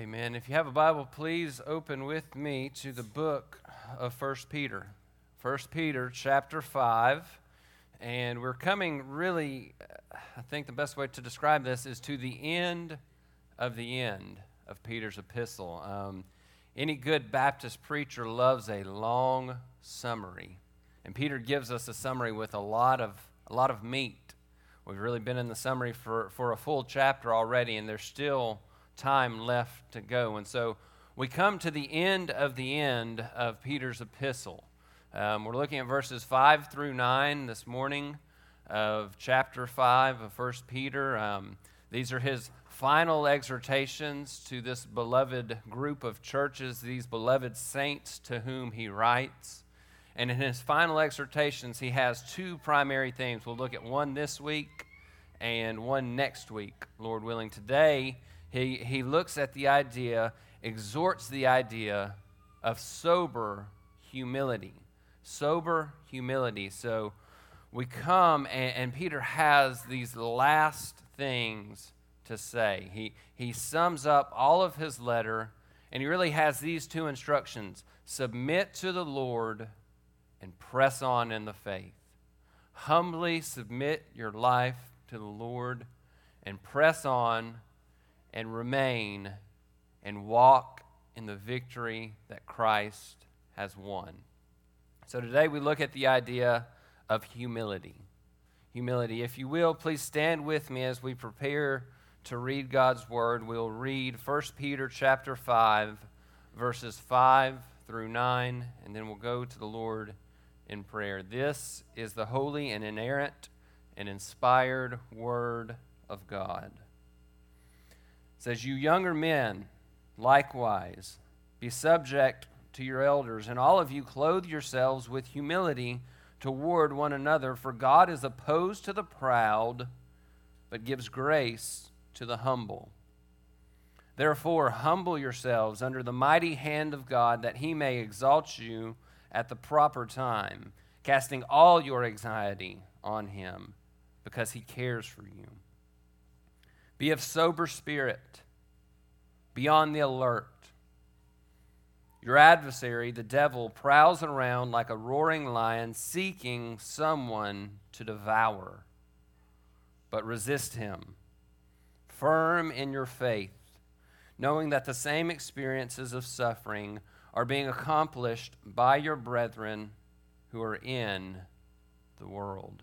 Amen. If you have a Bible, please open with me to the book of 1 Peter. 1 Peter chapter 5. And we're coming really, I think the best way to describe this is to the end of the end of Peter's epistle. Um, any good Baptist preacher loves a long summary. And Peter gives us a summary with a lot of, a lot of meat. We've really been in the summary for, for a full chapter already, and there's still time left to go. And so we come to the end of the end of Peter's epistle. Um, we're looking at verses 5 through 9 this morning of chapter 5 of 1 Peter. Um, these are his final exhortations to this beloved group of churches, these beloved saints to whom he writes. And in his final exhortations, he has two primary themes. We'll look at one this week and one next week, Lord willing. Today, he, he looks at the idea, exhorts the idea of sober humility. Sober humility. So we come, and, and Peter has these last things to say. He, he sums up all of his letter, and he really has these two instructions submit to the Lord and press on in the faith. Humbly submit your life to the Lord and press on and remain and walk in the victory that Christ has won. So today we look at the idea of humility. Humility. If you will, please stand with me as we prepare to read God's word. We'll read 1 Peter chapter 5 verses 5 through 9 and then we'll go to the Lord in prayer. This is the holy and inerrant and inspired word of God says, You younger men, likewise, be subject to your elders, and all of you clothe yourselves with humility toward one another, for God is opposed to the proud, but gives grace to the humble. Therefore, humble yourselves under the mighty hand of God, that he may exalt you at the proper time, casting all your anxiety on him, because he cares for you. Be of sober spirit. Be on the alert. Your adversary, the devil, prowls around like a roaring lion seeking someone to devour. But resist him, firm in your faith, knowing that the same experiences of suffering are being accomplished by your brethren who are in the world.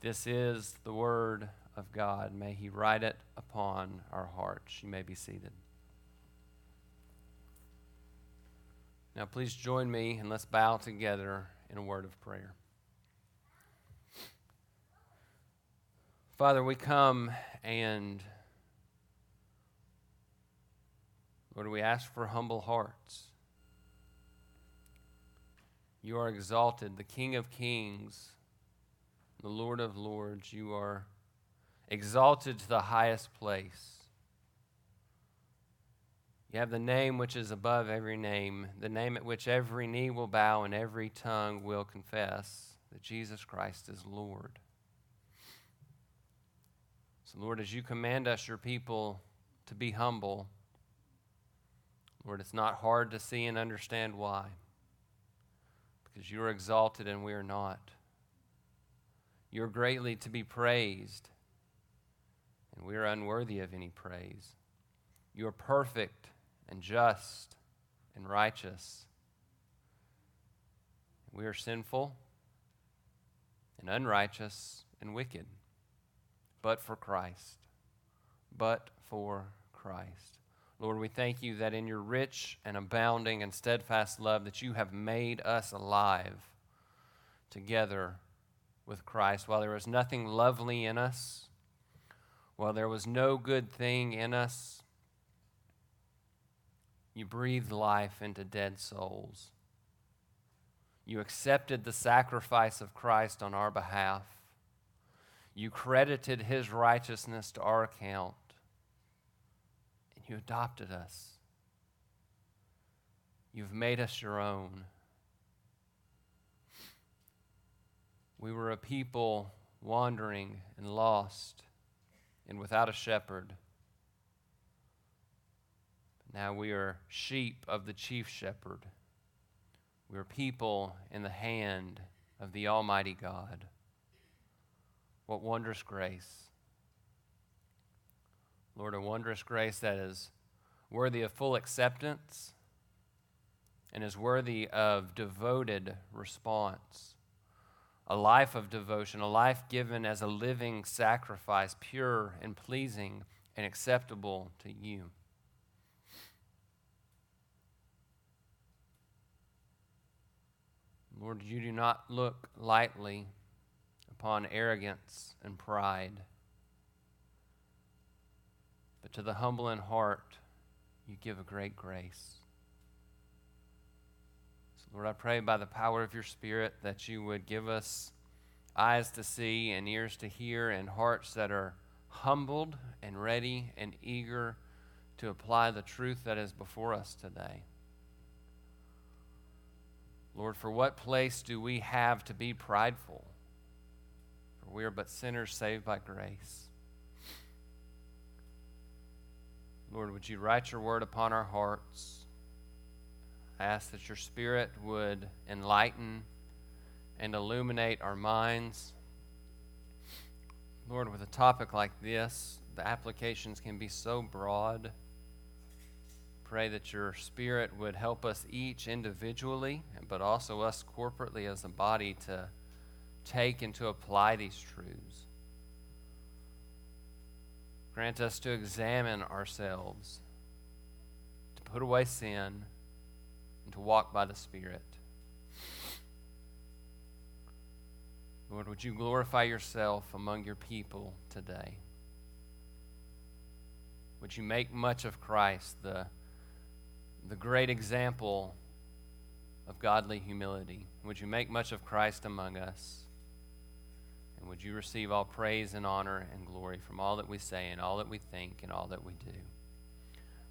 This is the word of God. May He write it upon our hearts. You may be seated. Now, please join me and let's bow together in a word of prayer. Father, we come and Lord, we ask for humble hearts. You are exalted, the King of kings, the Lord of lords. You are exalted to the highest place. You have the name which is above every name, the name at which every knee will bow and every tongue will confess that Jesus Christ is Lord. So, Lord, as you command us, your people, to be humble, Lord, it's not hard to see and understand why. Because you are exalted and we are not. You're greatly to be praised and we are unworthy of any praise. You are perfect and just and righteous. We are sinful and unrighteous and wicked, but for Christ. But for Christ. Lord, we thank you that in your rich and abounding and steadfast love that you have made us alive together with Christ. While there is nothing lovely in us, while there was no good thing in us, you breathed life into dead souls. You accepted the sacrifice of Christ on our behalf. You credited his righteousness to our account. And you adopted us. You've made us your own. We were a people wandering and lost and without a shepherd. Now we are sheep of the chief shepherd. We are people in the hand of the Almighty God. What wondrous grace. Lord, a wondrous grace that is worthy of full acceptance and is worthy of devoted response. A life of devotion, a life given as a living sacrifice, pure and pleasing and acceptable to you. Lord, you do not look lightly upon arrogance and pride, but to the humble in heart, you give a great grace. Lord, I pray by the power of your Spirit that you would give us eyes to see and ears to hear and hearts that are humbled and ready and eager to apply the truth that is before us today. Lord, for what place do we have to be prideful? For we are but sinners saved by grace. Lord, would you write your word upon our hearts? I ask that your spirit would enlighten and illuminate our minds. Lord, with a topic like this, the applications can be so broad. Pray that your Spirit would help us each individually, but also us corporately as a body to take and to apply these truths. Grant us to examine ourselves, to put away sin, and to walk by the Spirit. Lord, would you glorify yourself among your people today? Would you make much of Christ, the, the great example of godly humility? Would you make much of Christ among us? And would you receive all praise and honor and glory from all that we say and all that we think and all that we do?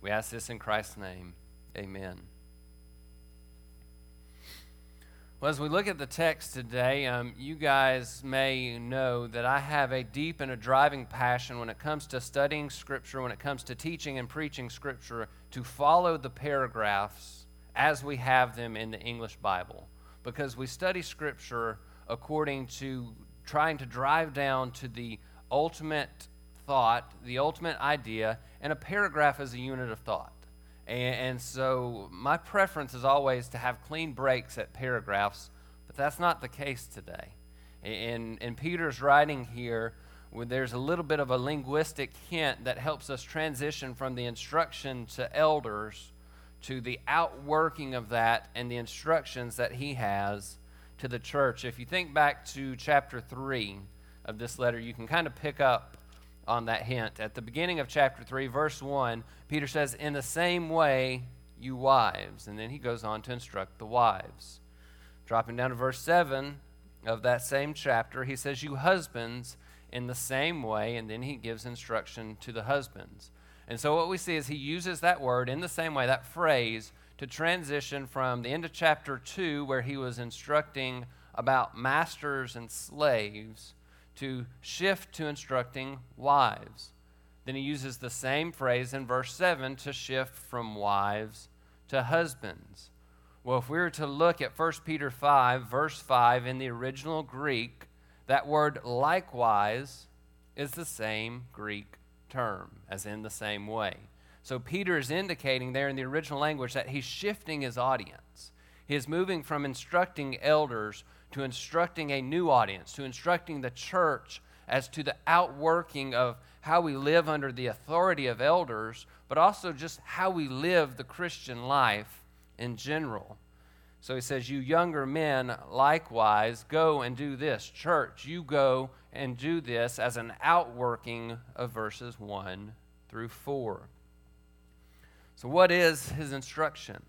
We ask this in Christ's name. Amen. Well, as we look at the text today, um, you guys may know that I have a deep and a driving passion when it comes to studying Scripture, when it comes to teaching and preaching Scripture, to follow the paragraphs as we have them in the English Bible. Because we study Scripture according to trying to drive down to the ultimate thought, the ultimate idea, and a paragraph is a unit of thought. And, and, so my preference is always to have clean breaks at paragraphs, but that's not the case today. In, in Peter's writing here, there's a little bit of a linguistic hint that helps us transition from the instruction to elders to the outworking of that and the instructions that he has to the church. If you think back to chapter 3 of this letter, you can kind of pick up on that hint. At the beginning of chapter 3, verse 1, Peter says, In the same way, you wives. And then he goes on to instruct the wives. Dropping down to verse 7 of that same chapter, he says, You husbands, in the same way. And then he gives instruction to the husbands. And so what we see is he uses that word in the same way, that phrase, to transition from the end of chapter 2, where he was instructing about masters and slaves to shift to instructing wives. Then he uses the same phrase in verse 7 to shift from wives to husbands. Well, if we were to look at 1 Peter 5, verse 5 in the original Greek, that word likewise is the same Greek term, as in the same way. So Peter is indicating there in the original language that he's shifting his audience. He is moving from instructing elders to instructing a new audience, to instructing the church as to the outworking of how we live under the authority of elders, but also just how we live the Christian life in general. So he says, You younger men, likewise, go and do this. Church, you go and do this as an outworking of verses 1 through 4. So, what is his instruction?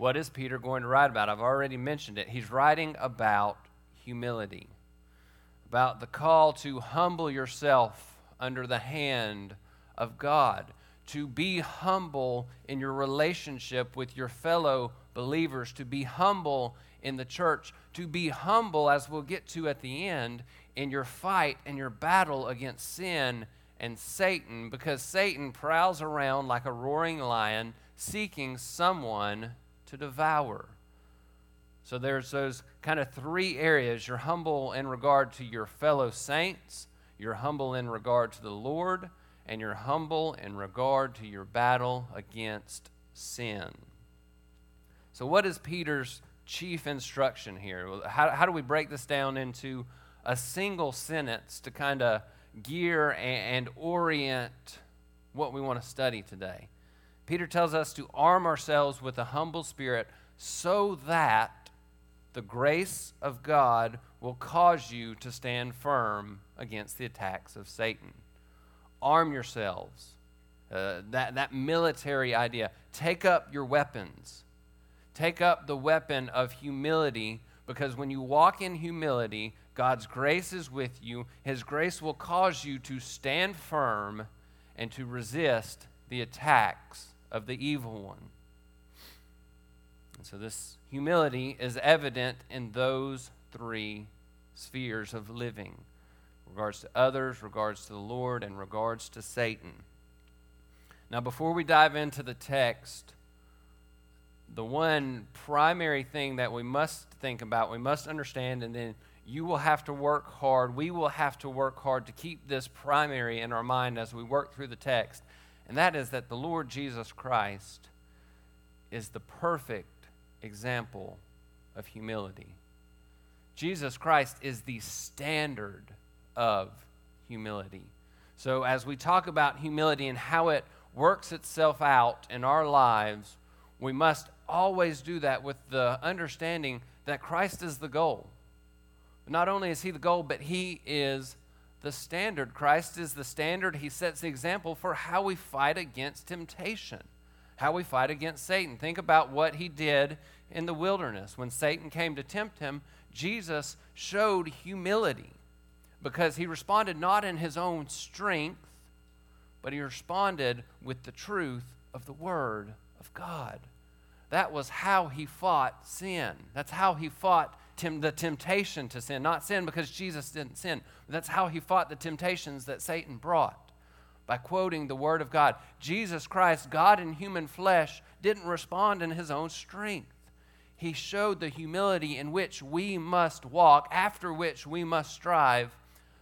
What is Peter going to write about? I've already mentioned it. He's writing about humility, about the call to humble yourself under the hand of God, to be humble in your relationship with your fellow believers, to be humble in the church, to be humble, as we'll get to at the end, in your fight and your battle against sin and Satan because Satan prowls around like a roaring lion seeking someone to devour. So there's those kind of three areas. You're humble in regard to your fellow saints, you're humble in regard to the Lord, and you're humble in regard to your battle against sin. So, what is Peter's chief instruction here? How, how do we break this down into a single sentence to kind of gear and, and orient what we want to study today? Peter tells us to arm ourselves with a humble spirit so that the grace of God will cause you to stand firm against the attacks of Satan. Arm yourselves. Uh, that, that military idea. Take up your weapons. Take up the weapon of humility because when you walk in humility, God's grace is with you. His grace will cause you to stand firm and to resist the attacks of the evil one. And so, this humility is evident in those three spheres of living regards to others, regards to the Lord, and regards to Satan. Now, before we dive into the text, the one primary thing that we must think about, we must understand, and then you will have to work hard. We will have to work hard to keep this primary in our mind as we work through the text, and that is that the Lord Jesus Christ is the perfect example of humility. Jesus Christ is the standard of humility. So, as we talk about humility and how it works itself out in our lives, we must always do that with the understanding that Christ is the goal. Not only is He the goal, but He is the standard. Christ is the standard. He sets the example for how we fight against temptation, how we fight against Satan. Think about what He did in the wilderness. When Satan came to tempt Him, Jesus showed humility because He responded not in His own strength, but He responded with the truth of the Word of God. That was how he fought sin. That's how he fought tem- the temptation to sin. Not sin because Jesus didn't sin, that's how he fought the temptations that Satan brought by quoting the Word of God. Jesus Christ, God in human flesh, didn't respond in his own strength. He showed the humility in which we must walk, after which we must strive,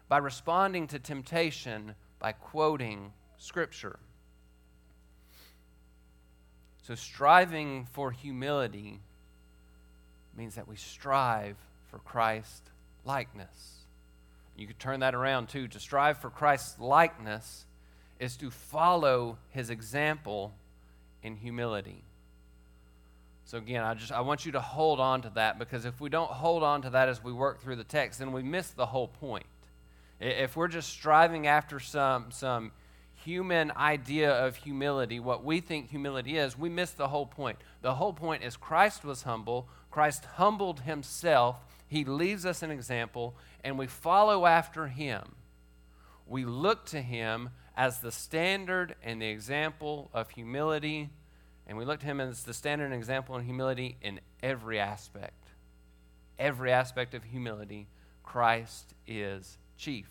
by responding to temptation by quoting Scripture. So, striving for humility means that we strive for Christ likeness. You could turn that around too. To strive for Christ's likeness is to follow his example in humility. So again, I just I want you to hold on to that because if we don't hold on to that as we work through the text, then we miss the whole point. If we're just striving after some some human idea of humility, what we think humility is, we miss the whole point. The whole point is Christ was humble, Christ humbled himself, he leaves us an example, and we follow after him. We look to him as the standard and the example of humility, and we look to him as the standard and example in humility in every aspect. Every aspect of humility, Christ is chief.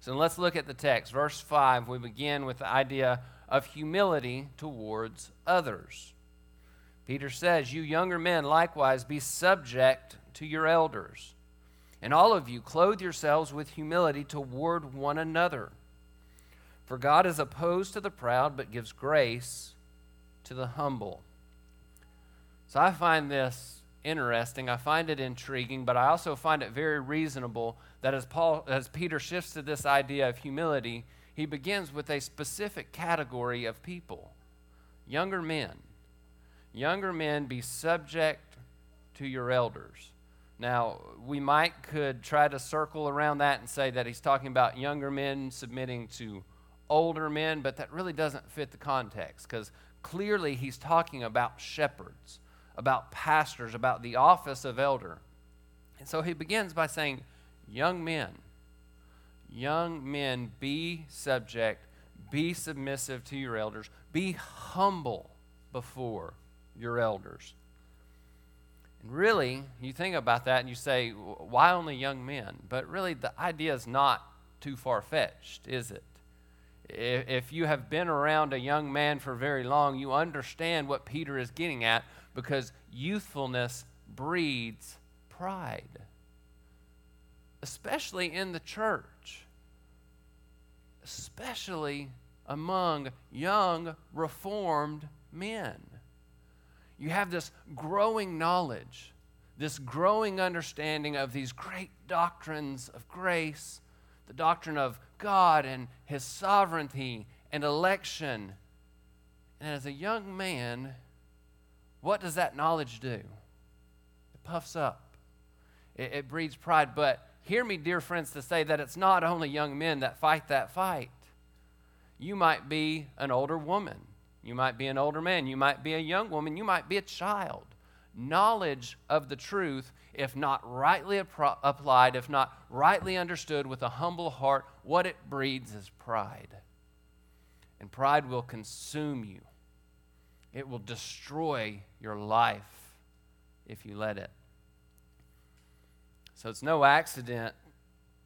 So let's look at the text. Verse 5, we begin with the idea of humility towards others. Peter says, You younger men likewise be subject to your elders. And all of you clothe yourselves with humility toward one another. For God is opposed to the proud, but gives grace to the humble. So I find this interesting. I find it intriguing, but I also find it very reasonable that as Paul as Peter shifts to this idea of humility, he begins with a specific category of people. Younger men. Younger men be subject to your elders. Now, we might could try to circle around that and say that he's talking about younger men submitting to older men, but that really doesn't fit the context because clearly he's talking about shepherds, about pastors, about the office of elder. And so he begins by saying, Young men, young men, be subject, be submissive to your elders, be humble before your elders. And really, you think about that and you say, why only young men? But really, the idea is not too far fetched, is it? If you have been around a young man for very long, you understand what Peter is getting at because youthfulness breeds pride, especially in the church, especially among young, reformed men. You have this growing knowledge, this growing understanding of these great doctrines of grace, the doctrine of God and His sovereignty and election. And as a young man, what does that knowledge do? It puffs up, it, it breeds pride. But hear me, dear friends, to say that it's not only young men that fight that fight. You might be an older woman. You might be an older man. You might be a young woman. You might be a child. Knowledge of the truth, if not rightly applied, if not rightly understood with a humble heart, what it breeds is pride. And pride will consume you, it will destroy your life if you let it. So it's no accident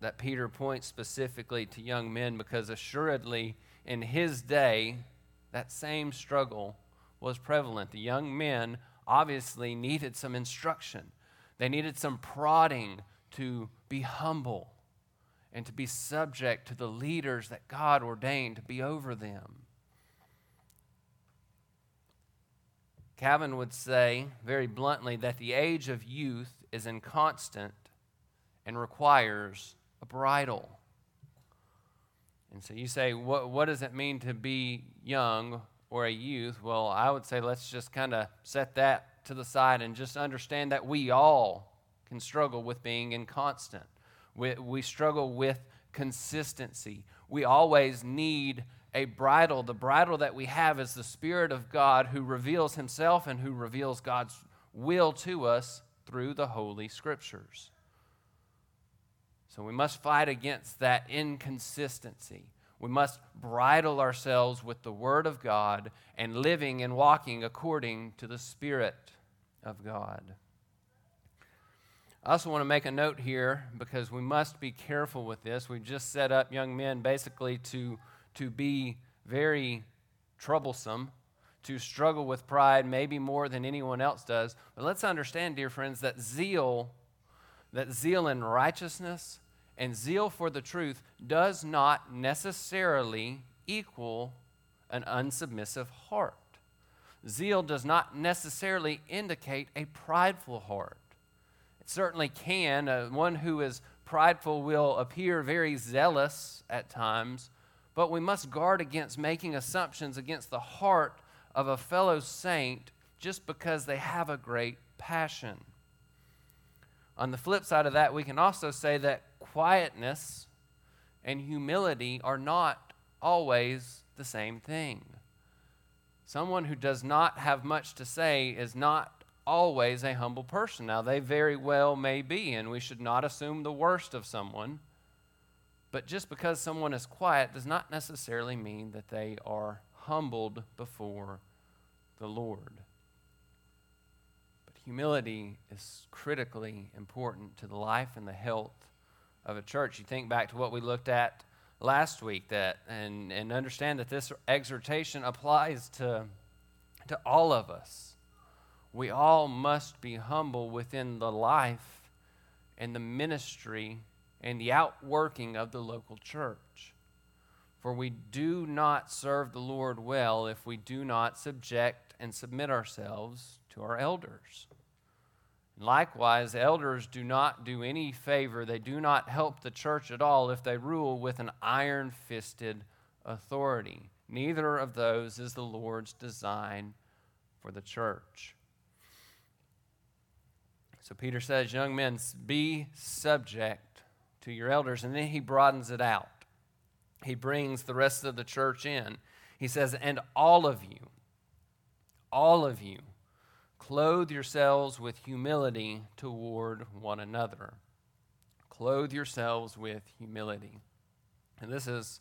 that Peter points specifically to young men because assuredly in his day, that same struggle was prevalent. The young men obviously needed some instruction, they needed some prodding to be humble and to be subject to the leaders that God ordained to be over them. Calvin would say very bluntly that the age of youth is inconstant and requires a bridle. And so you say, what, what does it mean to be young or a youth? Well, I would say let's just kind of set that to the side and just understand that we all can struggle with being inconstant. We, we struggle with consistency. We always need a bridle. The bridle that we have is the Spirit of God who reveals Himself and who reveals God's will to us through the Holy Scriptures. So we must fight against that inconsistency. We must bridle ourselves with the Word of God and living and walking according to the Spirit of God. I also want to make a note here because we must be careful with this. We've just set up young men basically to, to be very troublesome, to struggle with pride maybe more than anyone else does. But let's understand, dear friends, that zeal, that zeal in righteousness, and zeal for the truth does not necessarily equal an unsubmissive heart. Zeal does not necessarily indicate a prideful heart. It certainly can. Uh, one who is prideful will appear very zealous at times, but we must guard against making assumptions against the heart of a fellow saint just because they have a great passion. On the flip side of that, we can also say that quietness and humility are not always the same thing. Someone who does not have much to say is not always a humble person. Now, they very well may be, and we should not assume the worst of someone. But just because someone is quiet does not necessarily mean that they are humbled before the Lord. But humility is critically important to the life and the health of a church. You think back to what we looked at last week that and, and understand that this exhortation applies to, to all of us. We all must be humble within the life and the ministry and the outworking of the local church. For we do not serve the Lord well if we do not subject and submit ourselves to our elders. Likewise, elders do not do any favor, they do not help the church at all if they rule with an iron fisted authority. Neither of those is the Lord's design for the church. So Peter says, Young men, be subject to your elders. And then he broadens it out. He brings the rest of the church in. He says, And all of you, all of you, Clothe yourselves with humility toward one another. Clothe yourselves with humility. And this is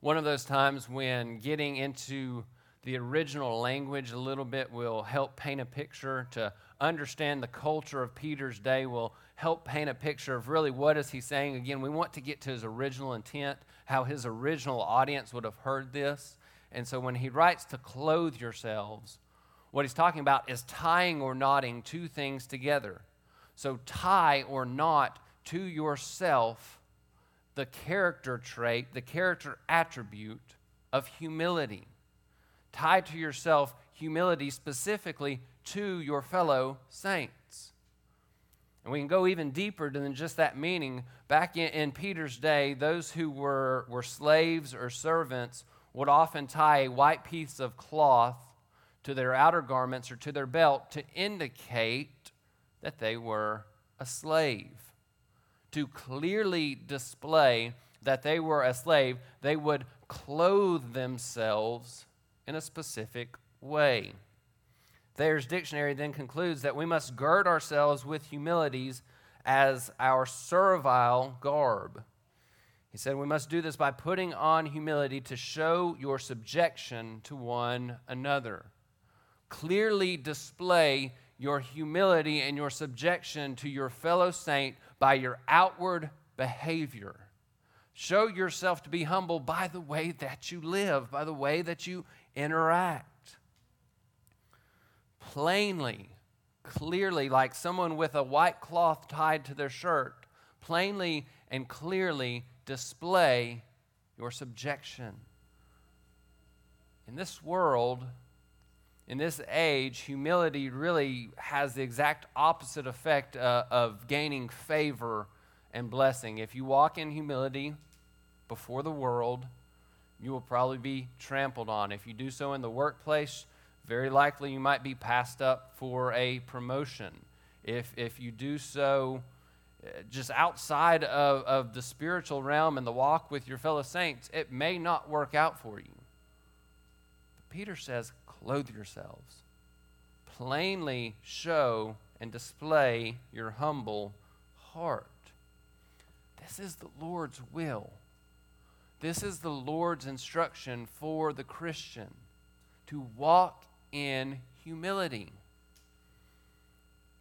one of those times when getting into the original language a little bit will help paint a picture to understand the culture of Peter's day will help paint a picture of really what is he saying. Again, we want to get to his original intent, how his original audience would have heard this. And so when he writes to clothe yourselves, what he's talking about is tying or knotting two things together. So tie or knot to yourself the character trait, the character attribute of humility. Tie to yourself humility specifically to your fellow saints. And we can go even deeper than just that meaning. Back in, in, Peter's day, those who were, were slaves or servants would often tie a white piece of cloth to their outer garments or to their belt to indicate that they were a slave. To clearly display that they were a slave, they would clothe themselves in a specific way. Thayer's dictionary then concludes that we must gird ourselves with humilities as our servile garb. He said we must do this by putting on humility to show your subjection to one another. Clearly display your humility and your subjection to your fellow saint by your outward behavior. Show yourself to be humble by the way that you live, by the way that you interact plainly, clearly, like someone with a white cloth tied to their shirt, plainly and clearly display your subjection. In this world, in this age, humility really has the exact opposite effect uh, of gaining favor and blessing. If you walk in humility before the world, you will probably be trampled on. If you do so in the workplace, very likely you might be passed up for a promotion. If, if you do so uh, just outside of, of the spiritual realm and the walk with your fellow saints, it may not work out for you. But Peter says, clothe yourselves. Plainly show and display your humble heart. This is the Lord's will. This is the Lord's instruction for the Christian to walk in humility.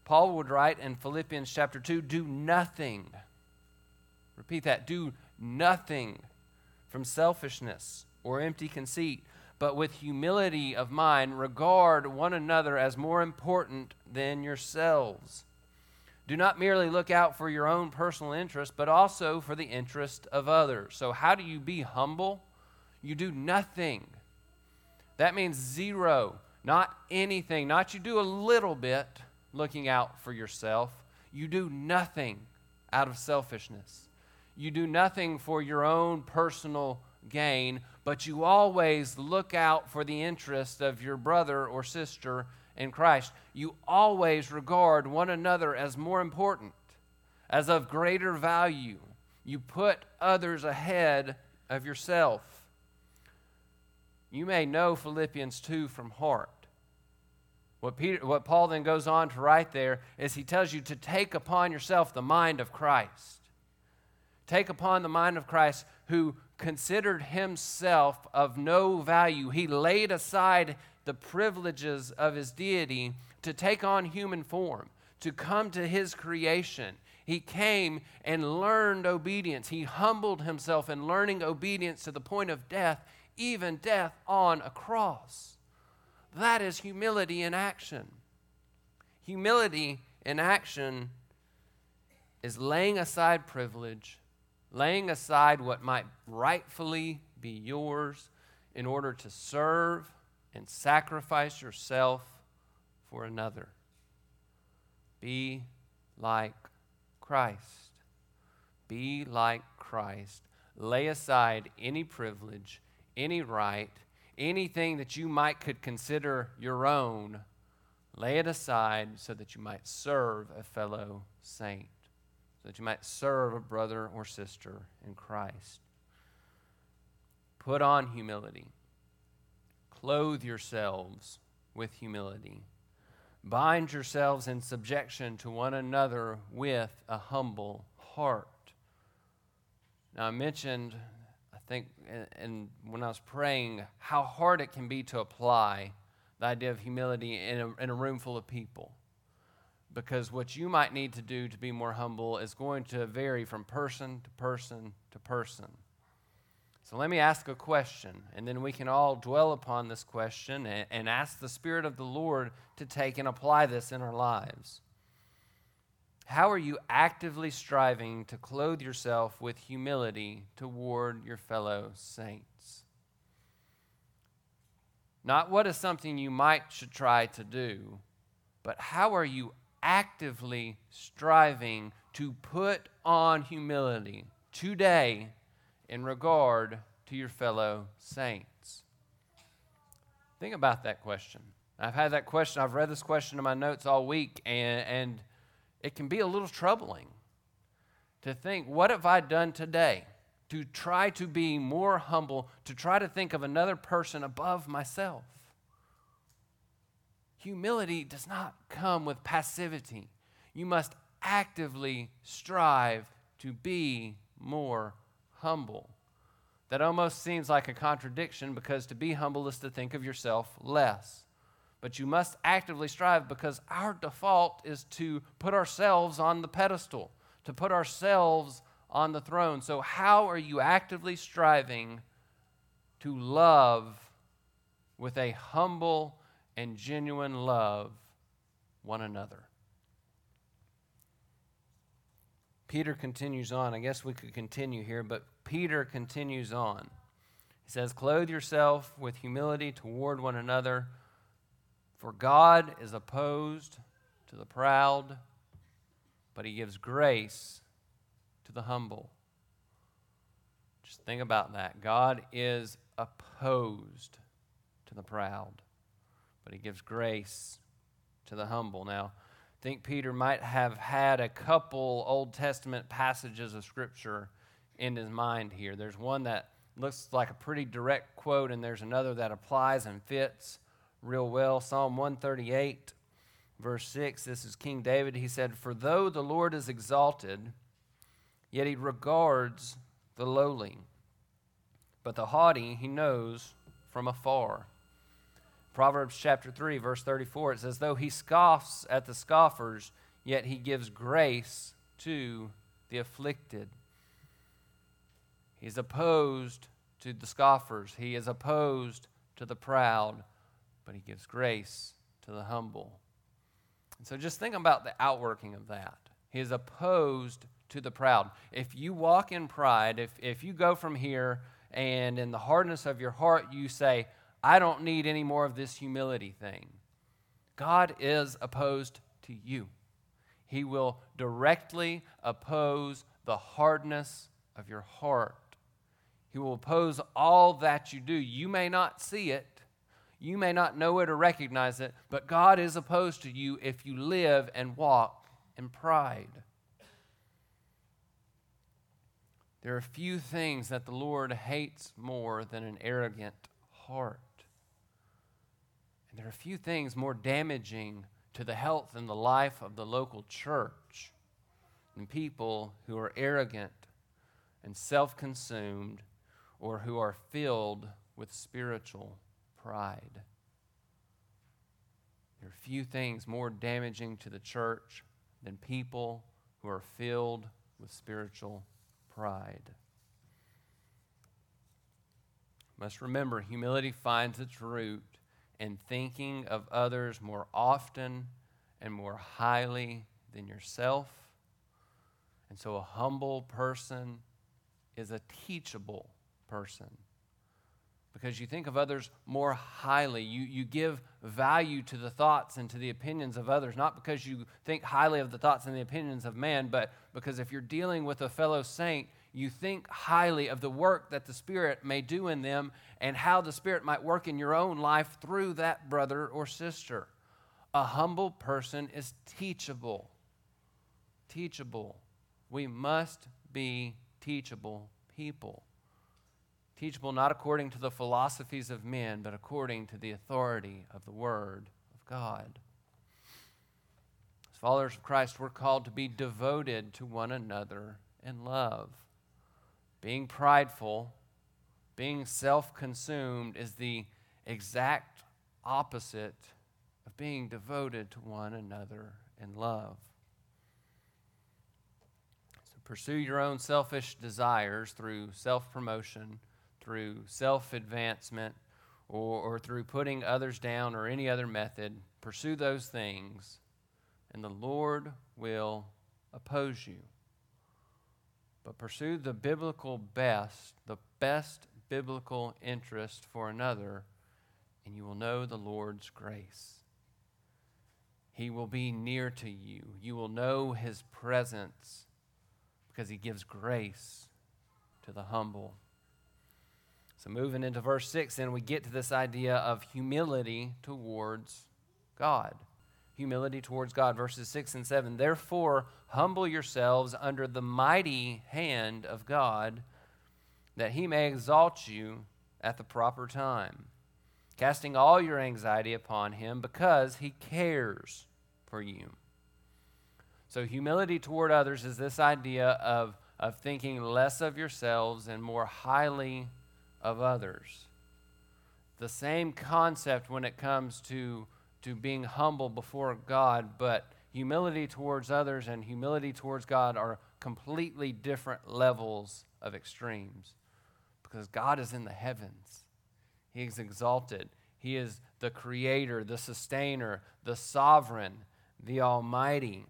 Paul would write in Philippians chapter 2 do nothing. Repeat that do nothing from selfishness or empty conceit, but with humility of mind, regard one another as more important than yourselves. Do not merely look out for your own personal interest, but also for the interest of others. So, how do you be humble? You do nothing. That means zero. Not anything, not you do a little bit looking out for yourself. You do nothing out of selfishness. You do nothing for your own personal gain, but you always look out for the interest of your brother or sister in Christ. You always regard one another as more important, as of greater value. You put others ahead of yourself. You may know Philippians 2 from heart. What, Peter, what Paul then goes on to write there is he tells you to take upon yourself the mind of Christ. Take upon the mind of Christ who considered himself of no value. He laid aside the privileges of his deity to take on human form, to come to his creation. He came and learned obedience. He humbled himself in learning obedience to the point of death even death on a cross. That is humility in action. Humility in action is laying aside privilege, laying aside what might rightfully be yours in order to serve and sacrifice yourself for another. Be like Christ. Be like Christ. Lay aside any privilege any right, anything that you might could consider your own, lay it aside so that you might serve a fellow saint, so that you might serve a brother or sister in Christ. Put on humility. Clothe yourselves with humility. Bind yourselves in subjection to one another with a humble heart. Now, I mentioned I think, and when I was praying, how hard it can be to apply the idea of humility in a, in a room full of people. Because what you might need to do to be more humble is going to vary from person to person to person. So let me ask a question, and then we can all dwell upon this question and, and ask the Spirit of the Lord to take and apply this in our lives. How are you actively striving to clothe yourself with humility toward your fellow saints? Not what is something you might should try to do, but how are you actively striving to put on humility today in regard to your fellow saints? Think about that question. I've had that question, I've read this question in my notes all week, and, and it can be a little troubling to think, what have I done today to try to be more humble, to try to think of another person above myself? Humility does not come with passivity. You must actively strive to be more humble. That almost seems like a contradiction because to be humble is to think of yourself less. But you must actively strive because our default is to put ourselves on the pedestal, to put ourselves on the throne. So, how are you actively striving to love with a humble and genuine love one another. Peter continues on. I guess we could continue here, but Peter continues on. He says, Clothe yourself with humility toward one another, for God is opposed to the proud, but he gives grace to the humble. Just think about that. God is opposed to the proud but he gives grace to the humble. Now, I think Peter might have had a couple Old Testament passages of Scripture in his mind here. There's one that looks like a pretty direct quote, and there's another that applies and fits real well. Psalm 138, verse 6. This is King David. He said, For though the Lord is exalted, yet he regards the lowly, but the haughty he knows from afar. Proverbs chapter 3, verse 34, it says, Though he scoffs at the scoffers, yet he gives grace to the afflicted. He's opposed to the scoffers, he is opposed to the proud, but he gives grace to the humble. And so just think about the outworking of that. He is opposed to the proud. If you walk in pride, if, if you go from here and in the hardness of your heart you say, I don't need any more of this humility thing. God is opposed to you. He will directly oppose the hardness of your heart. He will oppose all that you do. You may not see it, you may not know it or recognize it, but God is opposed to you if you live and walk in pride. There are few things that the Lord hates more than an arrogant heart. And there are few things more damaging to the health and the life of the local church than people who are arrogant and self consumed or who are filled with spiritual pride. There are few things more damaging to the church than people who are filled with spiritual pride. Must remember, humility finds its root and thinking of others more often and more highly than yourself. And so a humble person is a teachable person because you think of others more highly. You, you give value to the thoughts and to the opinions of others, not because you think highly of the thoughts and the opinions of man, but because if you're dealing with a fellow saint, you think highly of the work that the Spirit may do in them and how the Spirit might work in your own life through that brother or sister. A humble person is teachable. Teachable. We must be teachable people. Teachable not according to the philosophies of men, but according to the authority of the Word of God. As followers of Christ, we're called to be devoted to one another in love. Being prideful, being self consumed, is the exact opposite of being devoted to one another in love. So pursue your own selfish desires through self promotion, through self advancement, or, or through putting others down or any other method. Pursue those things, and the Lord will oppose you. But pursue the biblical best, the best biblical interest for another, and you will know the Lord's grace. He will be near to you. You will know his presence because he gives grace to the humble. So, moving into verse 6, then we get to this idea of humility towards God. Humility towards God. Verses 6 and 7. Therefore, humble yourselves under the mighty hand of God, that he may exalt you at the proper time casting all your anxiety upon him because he cares for you. So, humility toward others is this idea of, of thinking less of yourselves and more highly of others. The same concept when it comes to, to being humble before God, but humility towards others and humility towards God are completely different levels of extremes because God is in the heavens. He is exalted. He is the creator, the sustainer, the sovereign, the almighty.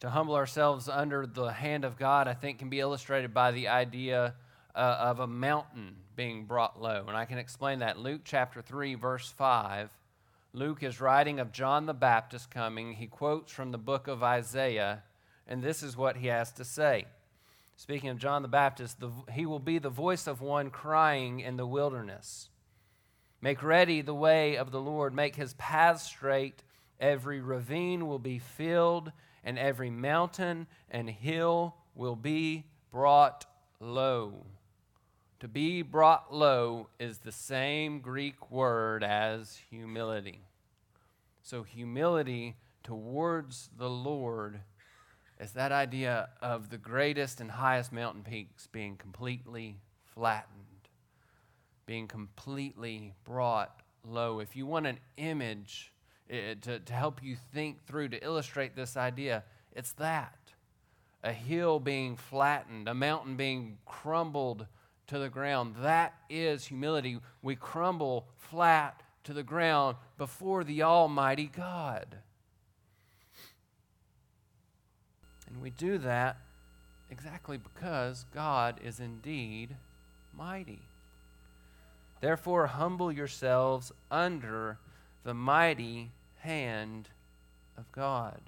To humble ourselves under the hand of God, I think, can be illustrated by the idea uh, of a mountain being brought low. And I can explain that. Luke chapter 3, verse 5. Luke is writing of John the Baptist coming. He quotes from the book of Isaiah, and this is what he has to say. Speaking of John the Baptist, the, he will be the voice of one crying in the wilderness. Make ready the way of the Lord, make his paths straight. Every ravine will be filled, and every mountain and hill will be brought low. To be brought low is the same Greek word as humility. So, humility towards the Lord is that idea of the greatest and highest mountain peaks being completely flattened, being completely brought low. If you want an image uh, to, to help you think through, to illustrate this idea, it's that a hill being flattened, a mountain being crumbled to the ground. That is humility. We crumble flat to the ground before the Almighty God. And we do that exactly because God is indeed mighty. Therefore, humble yourselves under the mighty hand of God.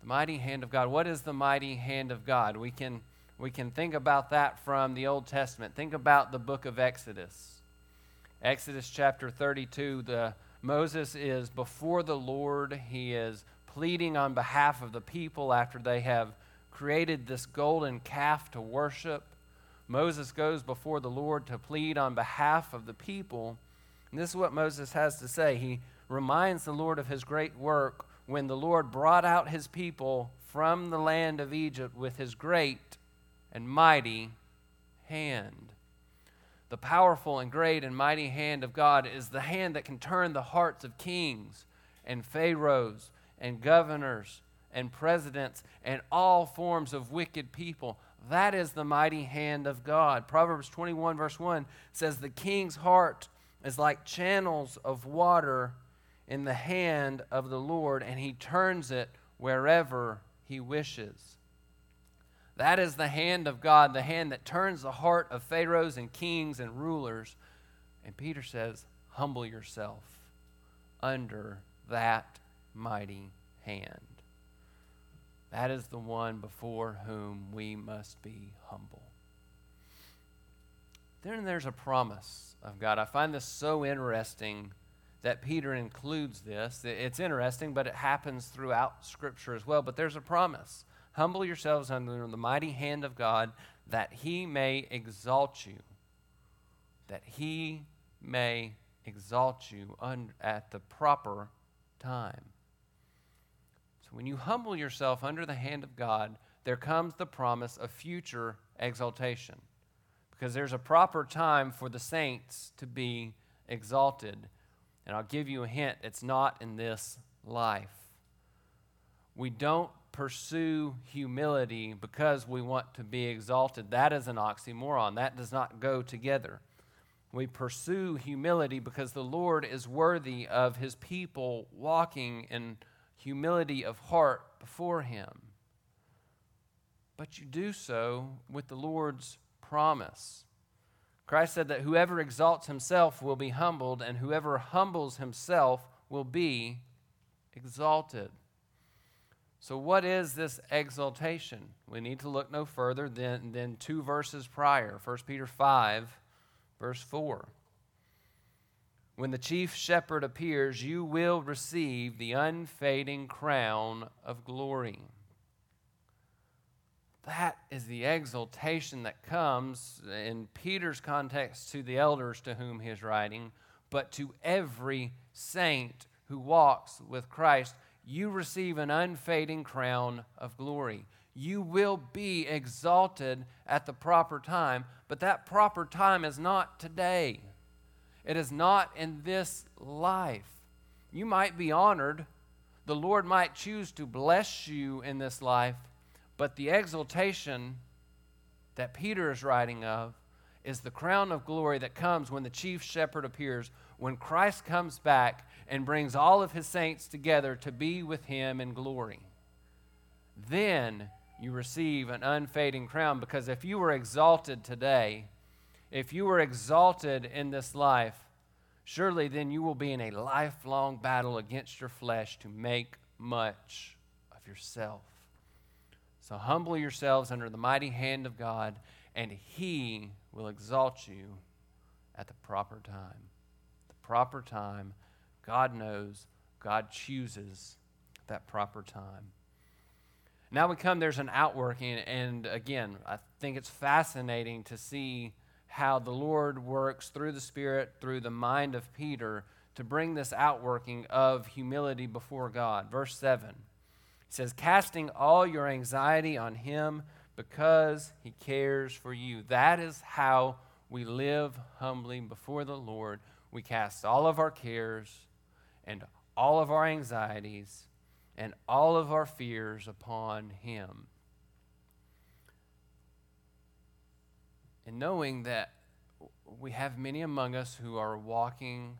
The mighty hand of God. What is the mighty hand of God? We can, we can think about that from the Old Testament. Think about the book of Exodus. Exodus chapter 32, the, Moses is before the Lord. He is pleading on behalf of the people after they have created this golden calf to worship. Moses goes before the Lord to plead on behalf of the people. And this is what Moses has to say. He reminds the Lord of his great work when the Lord brought out his people from the land of Egypt with his great and mighty hand. The powerful and great and mighty hand of God is the hand that can turn the hearts of kings and pharaohs and governors and presidents and all forms of wicked people. That is the mighty hand of God. Proverbs 21, verse 1 says, The king's heart is like channels of water in the hand of the Lord, and he turns it wherever he wishes. That is the hand of God, the hand that turns the heart of pharaohs and kings and rulers. And Peter says, Humble yourself under that mighty hand. That is the one before whom we must be humble. Then there's a promise of God. I find this so interesting that Peter includes this. It's interesting, but it happens throughout Scripture as well. But there's a promise Humble yourselves under the mighty hand of God that he may exalt you. That he may exalt you at the proper time. So when you humble yourself under the hand of God, there comes the promise of future exaltation. Because there's a proper time for the saints to be exalted. And I'll give you a hint it's not in this life. We don't pursue humility because we want to be exalted. That is an oxymoron. That does not go together. We pursue humility because the Lord is worthy of his people walking in humility of heart before him. But you do so with the Lord's promise. Christ said that whoever exalts himself will be humbled, and whoever humbles himself will be exalted. So, what is this exaltation? We need to look no further than, than two verses prior 1 Peter 5, verse 4. When the chief shepherd appears, you will receive the unfading crown of glory. That is the exaltation that comes, in Peter's context, to the elders to whom he is writing, but to every saint who walks with Christ. You receive an unfading crown of glory. You will be exalted at the proper time, but that proper time is not today. It is not in this life. You might be honored. The Lord might choose to bless you in this life but the exaltation that Peter is writing of is the crown of glory that comes when the chief shepherd appears, when Christ comes back and brings all of his saints together to be with him in glory. Then you receive an unfading crown because if you were exalted today, if you were exalted in this life, surely then you will be in a lifelong battle against your flesh to make much of yourself. So humble yourselves under the mighty hand of God, and He will exalt you at the proper time. The proper time, God knows, God chooses that proper time. Now we come, there's an outworking, and again, I think it's fascinating to see how the Lord works through the Spirit, through the mind of Peter, to bring this outworking of humility before God. Verse 7 it says, casting all your anxiety on him because he cares for you. That is how we live humbly before the Lord. We cast all of our cares and all of our anxieties and all of our fears upon him. And knowing that we have many among us who are walking,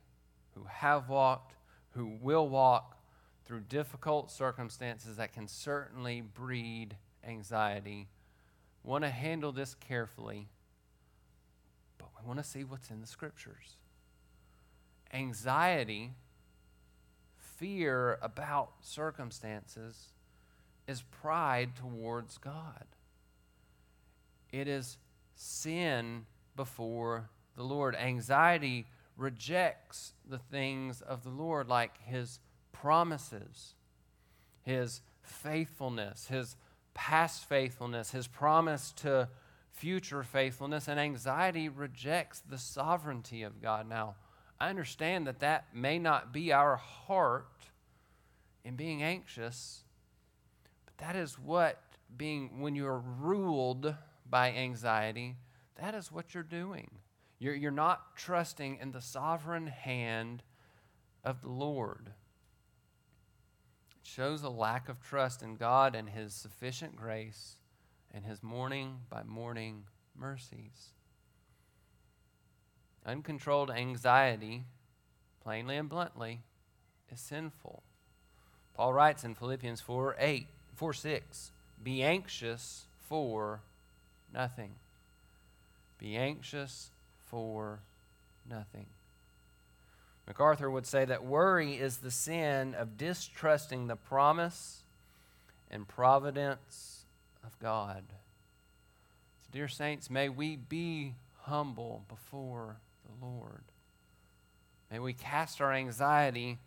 who have walked, who will walk through difficult circumstances that can certainly breed anxiety. Want to handle this carefully, but we want to see what's in the scriptures. Anxiety, fear about circumstances, is pride towards God. It is sin before the Lord. Anxiety rejects the things of the Lord, like his promises, his faithfulness, his past faithfulness, his promise to future faithfulness, and anxiety rejects the sovereignty of God. Now, I understand that that may not be our heart in being anxious, but that is what being, when you're ruled by anxiety, that is what you're doing. You're, you're not trusting in the sovereign hand of the Lord It shows a lack of trust in God and His sufficient grace and His morning by morning mercies. Uncontrolled anxiety, plainly and bluntly, is sinful. Paul writes in Philippians 4 8, 4 6, be anxious for nothing. Be anxious for nothing. MacArthur would say that worry is the sin of distrusting the promise and providence of God. So, dear saints, may we be humble before the Lord. May we cast our anxiety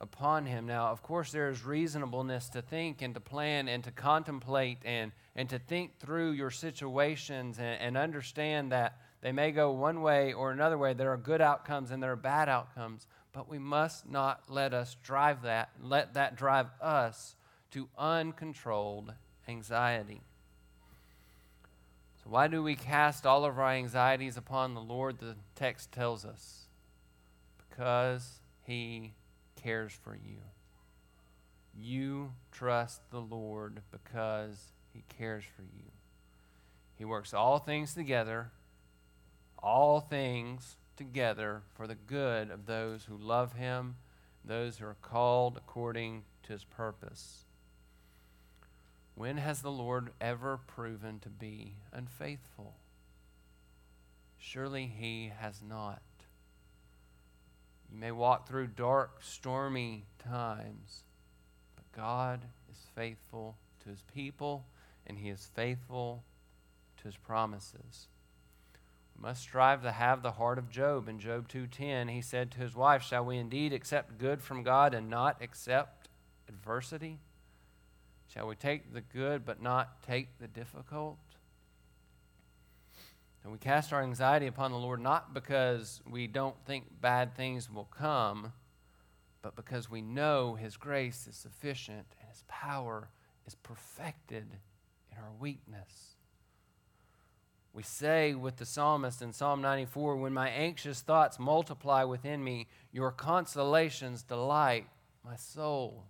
upon Him. Now, of course, there is reasonableness to think and to plan and to contemplate and, and to think through your situations and, and understand that they may go one way or another way. There are good outcomes and there are bad outcomes, but we must not let us drive that, let that drive us to uncontrolled anxiety. Why do we cast all of our anxieties upon the Lord? The text tells us because He cares for you. you trust the Lord because he cares for you. He works all things together, all things together for the good of those who love him, those who are called according to his purpose. When has the Lord ever proven to be unfaithful? Surely he has not. You may walk through dark, stormy times, but God is faithful to his people, and he is faithful to his promises. We must strive to have the heart of Job. In Job 2:10, he said to his wife, "Shall we indeed accept good from God and not accept adversity?" Shall we take the good but not take the difficult? And we cast our anxiety upon the Lord not because we don't think bad things will come, but because we know His grace is sufficient and His power is perfected in our weakness. We say with the psalmist in Psalm 94 When my anxious thoughts multiply within me, your consolations delight my soul.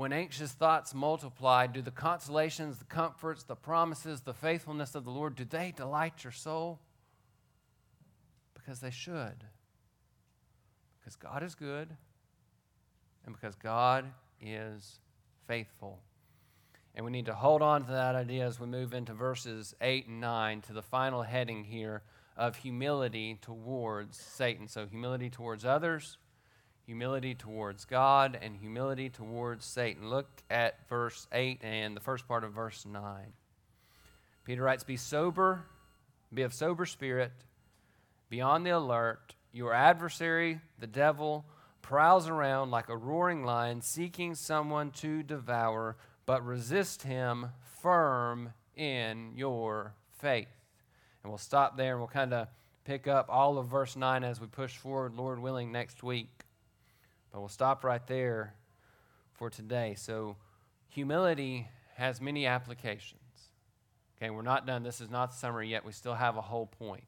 When anxious thoughts multiply, do the consolations, the comforts, the promises, the faithfulness of the Lord, do they delight your soul? Because they should. Because God is good and because God is faithful. And we need to hold on to that idea as we move into verses 8 and 9 to the final heading here of humility towards Satan. So, humility towards others humility towards God, and humility towards Satan. Look at verse 8 and the first part of verse 9. Peter writes, Be sober, be of sober spirit, be on the alert. Your adversary, the devil, prowls around like a roaring lion, seeking someone to devour, but resist him firm in your faith. And we'll stop there and we'll kind of pick up all of verse 9 as we push forward, Lord willing, next week. But we'll stop right there for today. So, humility has many applications. Okay, we're not done. This is not the summary yet. We still have a whole point.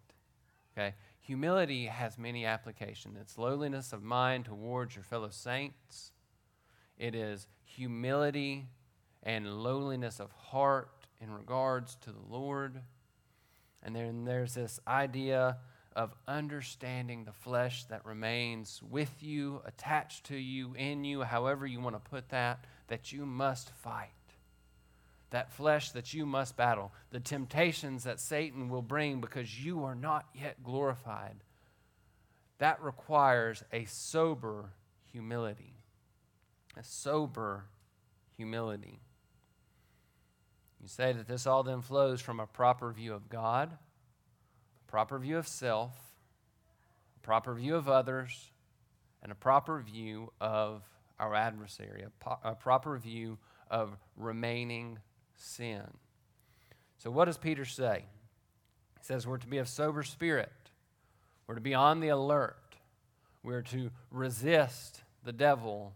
Okay, humility has many applications. It's lowliness of mind towards your fellow saints, it is humility and lowliness of heart in regards to the Lord. And then there's this idea of understanding the flesh that remains with you, attached to you, in you, however you want to put that, that you must fight. That flesh that you must battle, the temptations that Satan will bring because you are not yet glorified. That requires a sober humility. A sober humility. You say that this all then flows from a proper view of God proper view of self, a proper view of others, and a proper view of our adversary, a, po- a proper view of remaining sin. So, what does Peter say? He says we're to be of sober spirit, we're to be on the alert, we're to resist the devil,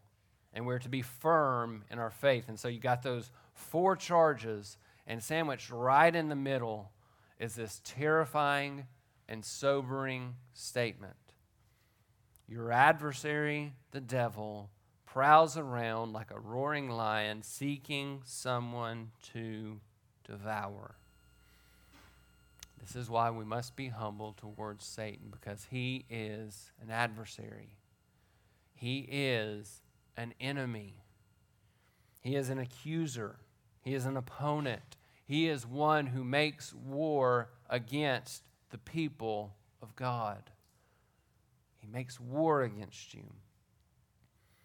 and we're to be firm in our faith. And so, you got those four charges, and sandwiched right in the middle is this terrifying and sobering statement. Your adversary, the devil, prowls around like a roaring lion seeking someone to devour. This is why we must be humble towards Satan because he is an adversary. He is an enemy. He is an accuser. He is an opponent. He is one who makes war against the people of God. He makes war against you.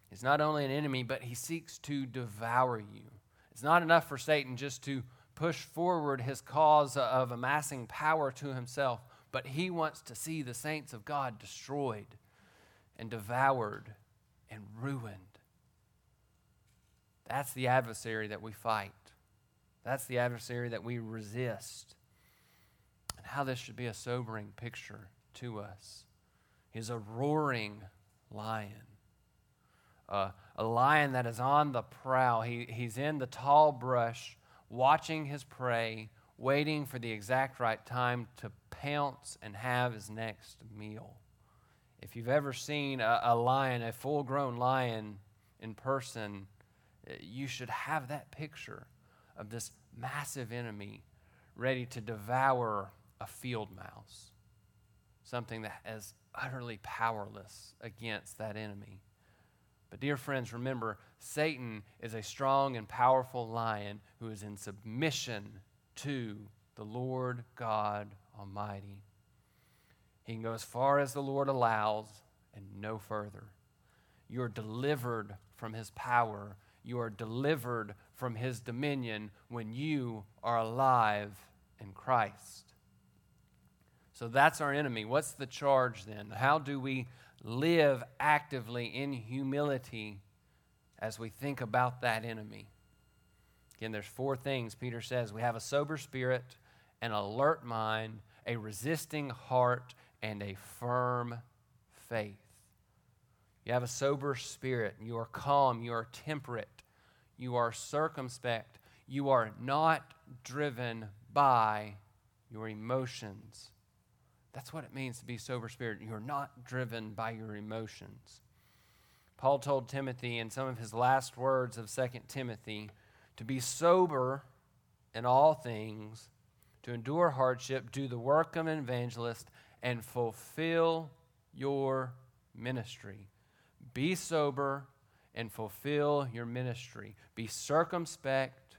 He's not only an enemy, but he seeks to devour you. It's not enough for Satan just to push forward his cause of amassing power to himself, but he wants to see the saints of God destroyed and devoured and ruined. That's the adversary that we fight. That's the adversary that we resist. And how this should be a sobering picture to us. He's a roaring lion, uh, a lion that is on the prowl. He, he's in the tall brush, watching his prey, waiting for the exact right time to pounce and have his next meal. If you've ever seen a, a lion, a full grown lion, in person, uh, you should have that picture of this massive enemy ready to devour a field mouse, something that is utterly powerless against that enemy. But, dear friends, remember, Satan is a strong and powerful lion who is in submission to the Lord God Almighty. He can go as far as the Lord allows and no further. You are delivered from his power. You are delivered from his dominion when you are alive in Christ. So that's our enemy. What's the charge then? How do we live actively in humility as we think about that enemy. Again, there's four things Peter says we have a sober spirit, an alert mind, a resisting heart, and a firm faith. You have a sober spirit, you are calm, you are temperate, you are circumspect, you are not driven by your emotions. That's what it means to be sober spirit. You're not driven by your emotions. Paul told Timothy in some of his last words of 2 Timothy to be sober in all things, to endure hardship, do the work of an evangelist, and fulfill your ministry. Be sober and fulfill your ministry. Be circumspect,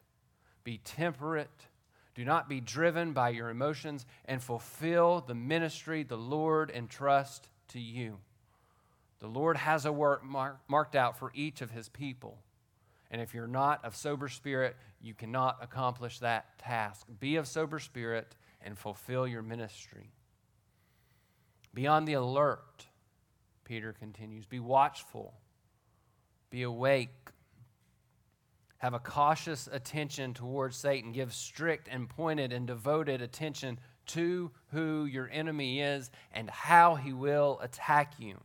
be temperate do not be driven by your emotions and fulfill the ministry the Lord entrusts to you. The Lord has a work mark, marked out for each of his people. And if you're not of sober spirit, you cannot accomplish that task. Be of sober spirit and fulfill your ministry. Be on the alert, Peter continues. Be watchful. Be awake have a cautious attention towards Satan. Give strict and pointed and devoted attention to who your enemy is and how he will attack you.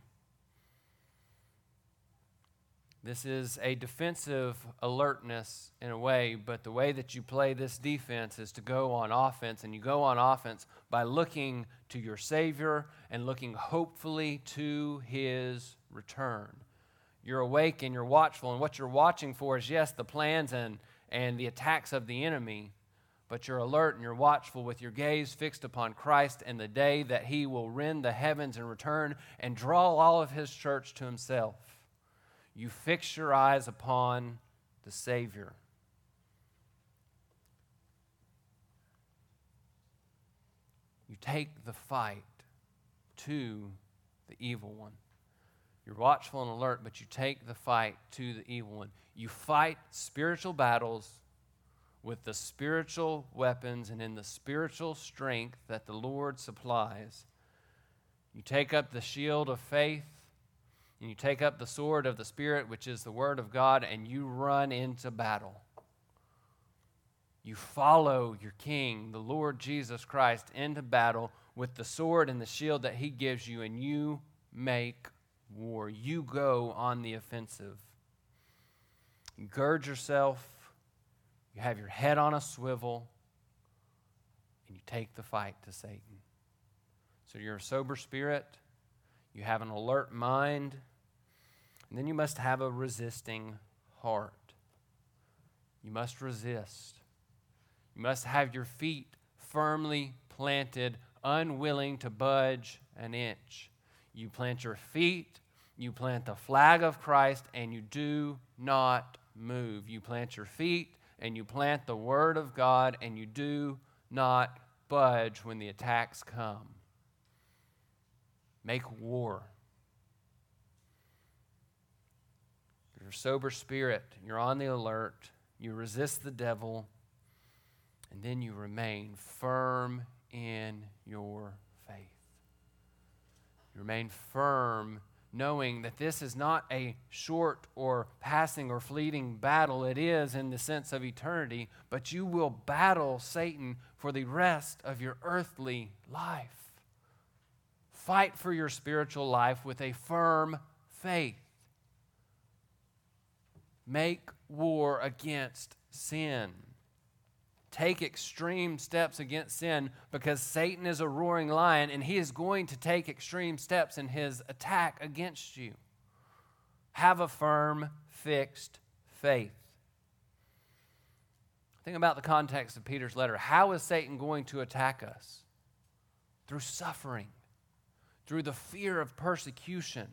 This is a defensive alertness in a way, but the way that you play this defense is to go on offense, and you go on offense by looking to your Savior and looking hopefully to his return you're awake and you're watchful. And what you're watching for is, yes, the plans and, and the attacks of the enemy, but you're alert and you're watchful with your gaze fixed upon Christ and the day that he will rend the heavens and return and draw all of his church to himself. You fix your eyes upon the Savior. You take the fight to the evil one. You're watchful and alert, but you take the fight to the evil one. You fight spiritual battles with the spiritual weapons and in the spiritual strength that the Lord supplies. You take up the shield of faith, and you take up the sword of the Spirit, which is the Word of God, and you run into battle. You follow your King, the Lord Jesus Christ, into battle with the sword and the shield that He gives you, and you make war. You go on the offensive. You gird yourself, you have your head on a swivel, and you take the fight to Satan. So you're a sober spirit, you have an alert mind, and then you must have a resisting heart. You must resist. You must have your feet firmly planted, unwilling to budge an inch. You plant your feet, you plant the flag of Christ, and you do not move. You plant your feet, and you plant the Word of God, and you do not budge when the attacks come. Make war. You're sober spirit, you're on the alert, you resist the devil, and then you remain firm in your remain firm, knowing that this is not a short or passing or fleeting battle. It is in the sense of eternity, but you will battle Satan for the rest of your earthly life. Fight for your spiritual life with a firm faith. Make war against sin take extreme steps against sin because Satan is a roaring lion and he is going to take extreme steps in his attack against you. Have a firm fixed faith. Think about the context of Peter's letter. How is Satan going to attack us? Through suffering, through the fear of persecution,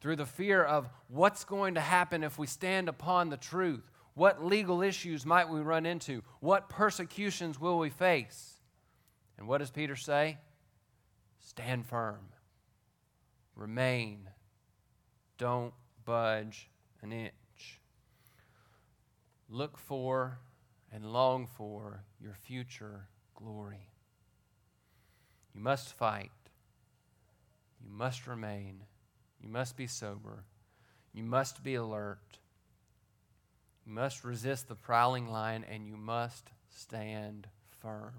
through the fear of what's going to happen if we stand upon the truth. What legal issues might we run into? What persecutions will we face? And what does Peter say? Stand firm, remain, don't budge an inch. Look for and long for your future glory. You must fight. You must remain. You must be sober. You must be alert. You must resist the prowling lion and you must stand firm.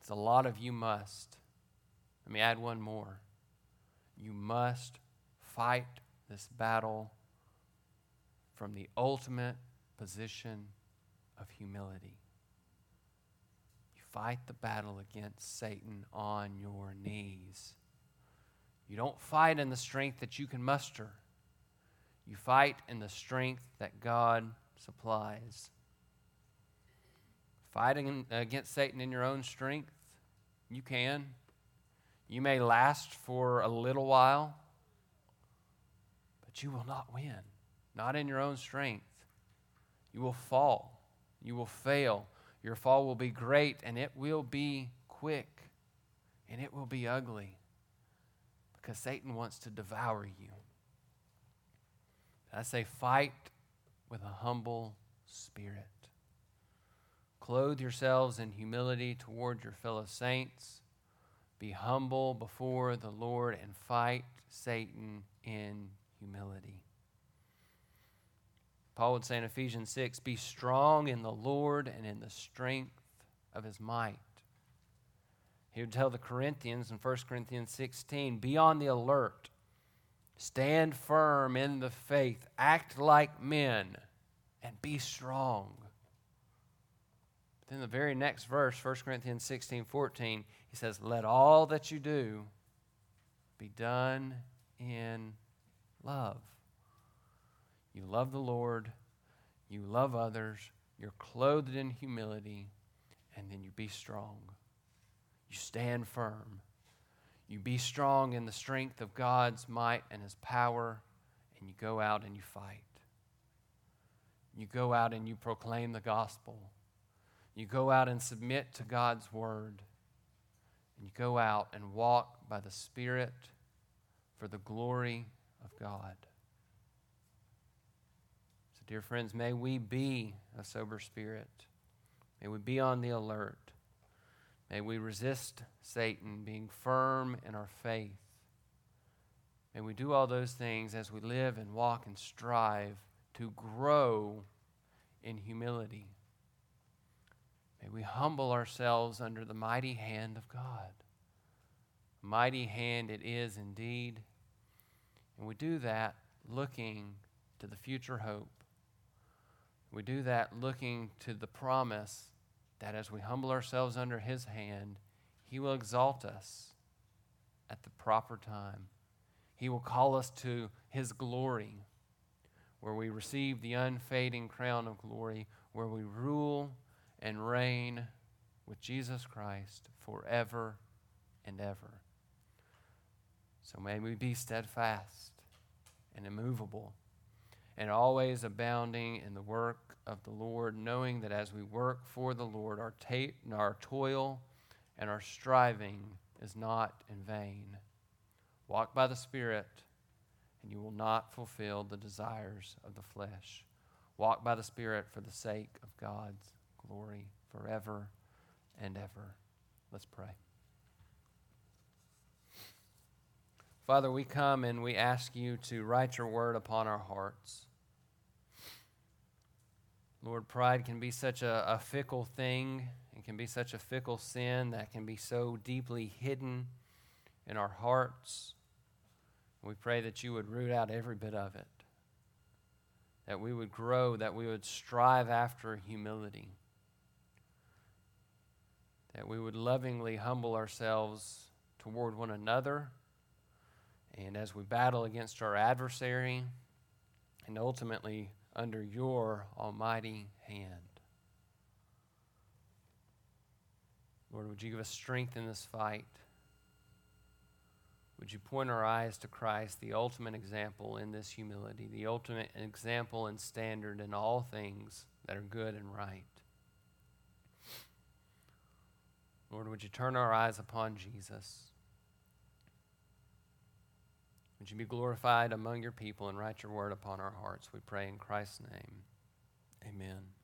It's a lot of you must. Let me add one more. You must fight this battle from the ultimate position of humility. You fight the battle against Satan on your knees. You don't fight in the strength that you can muster. You fight in the strength that God supplies. Fighting against Satan in your own strength, you can. You may last for a little while, but you will not win. Not in your own strength. You will fall. You will fail. Your fall will be great and it will be quick and it will be ugly because Satan wants to devour you. I say, fight with a humble spirit. Clothe yourselves in humility toward your fellow saints. Be humble before the Lord and fight Satan in humility. Paul would say in Ephesians 6 Be strong in the Lord and in the strength of his might. He would tell the Corinthians in 1 Corinthians 16 Be on the alert, stand firm in the faith, act like men, and be strong. Then the very next verse, 1 Corinthians 16 14, he says, Let all that you do be done in love. You love the Lord, you love others, you're clothed in humility, and then you be strong. You stand firm. You be strong in the strength of God's might and His power, and you go out and you fight. You go out and you proclaim the gospel. You go out and submit to God's word. And you go out and walk by the Spirit for the glory of God. So, dear friends, may we be a sober spirit. May we be on the alert. May we resist Satan, being firm in our faith. May we do all those things as we live and walk and strive to grow in humility. May we humble ourselves under the mighty hand of God. Mighty hand it is indeed. And we do that looking to the future hope we do that looking to the promise that as we humble ourselves under His hand, He will exalt us at the proper time. He will call us to His glory, where we receive the unfading crown of glory, where we rule and reign with Jesus Christ forever and ever. So may we be steadfast and immovable and always abounding in the work of the Lord, knowing that as we work for the Lord, our, ta- our toil and our striving is not in vain. Walk by the Spirit, and you will not fulfill the desires of the flesh. Walk by the Spirit for the sake of God's glory forever and ever. Let's pray. Father, we come and we ask you to write your word upon our hearts. Lord, pride can be such a, a fickle thing. It can be such a fickle sin that can be so deeply hidden in our hearts. We pray that you would root out every bit of it, that we would grow, that we would strive after humility, that we would lovingly humble ourselves toward one another. And as we battle against our adversary, and ultimately under your almighty hand. Lord, would you give us strength in this fight? Would you point our eyes to Christ, the ultimate example in this humility, the ultimate example and standard in all things that are good and right? Lord, would you turn our eyes upon Jesus? Would you be glorified among your people and write your word upon our hearts? We pray in Christ's name. Amen.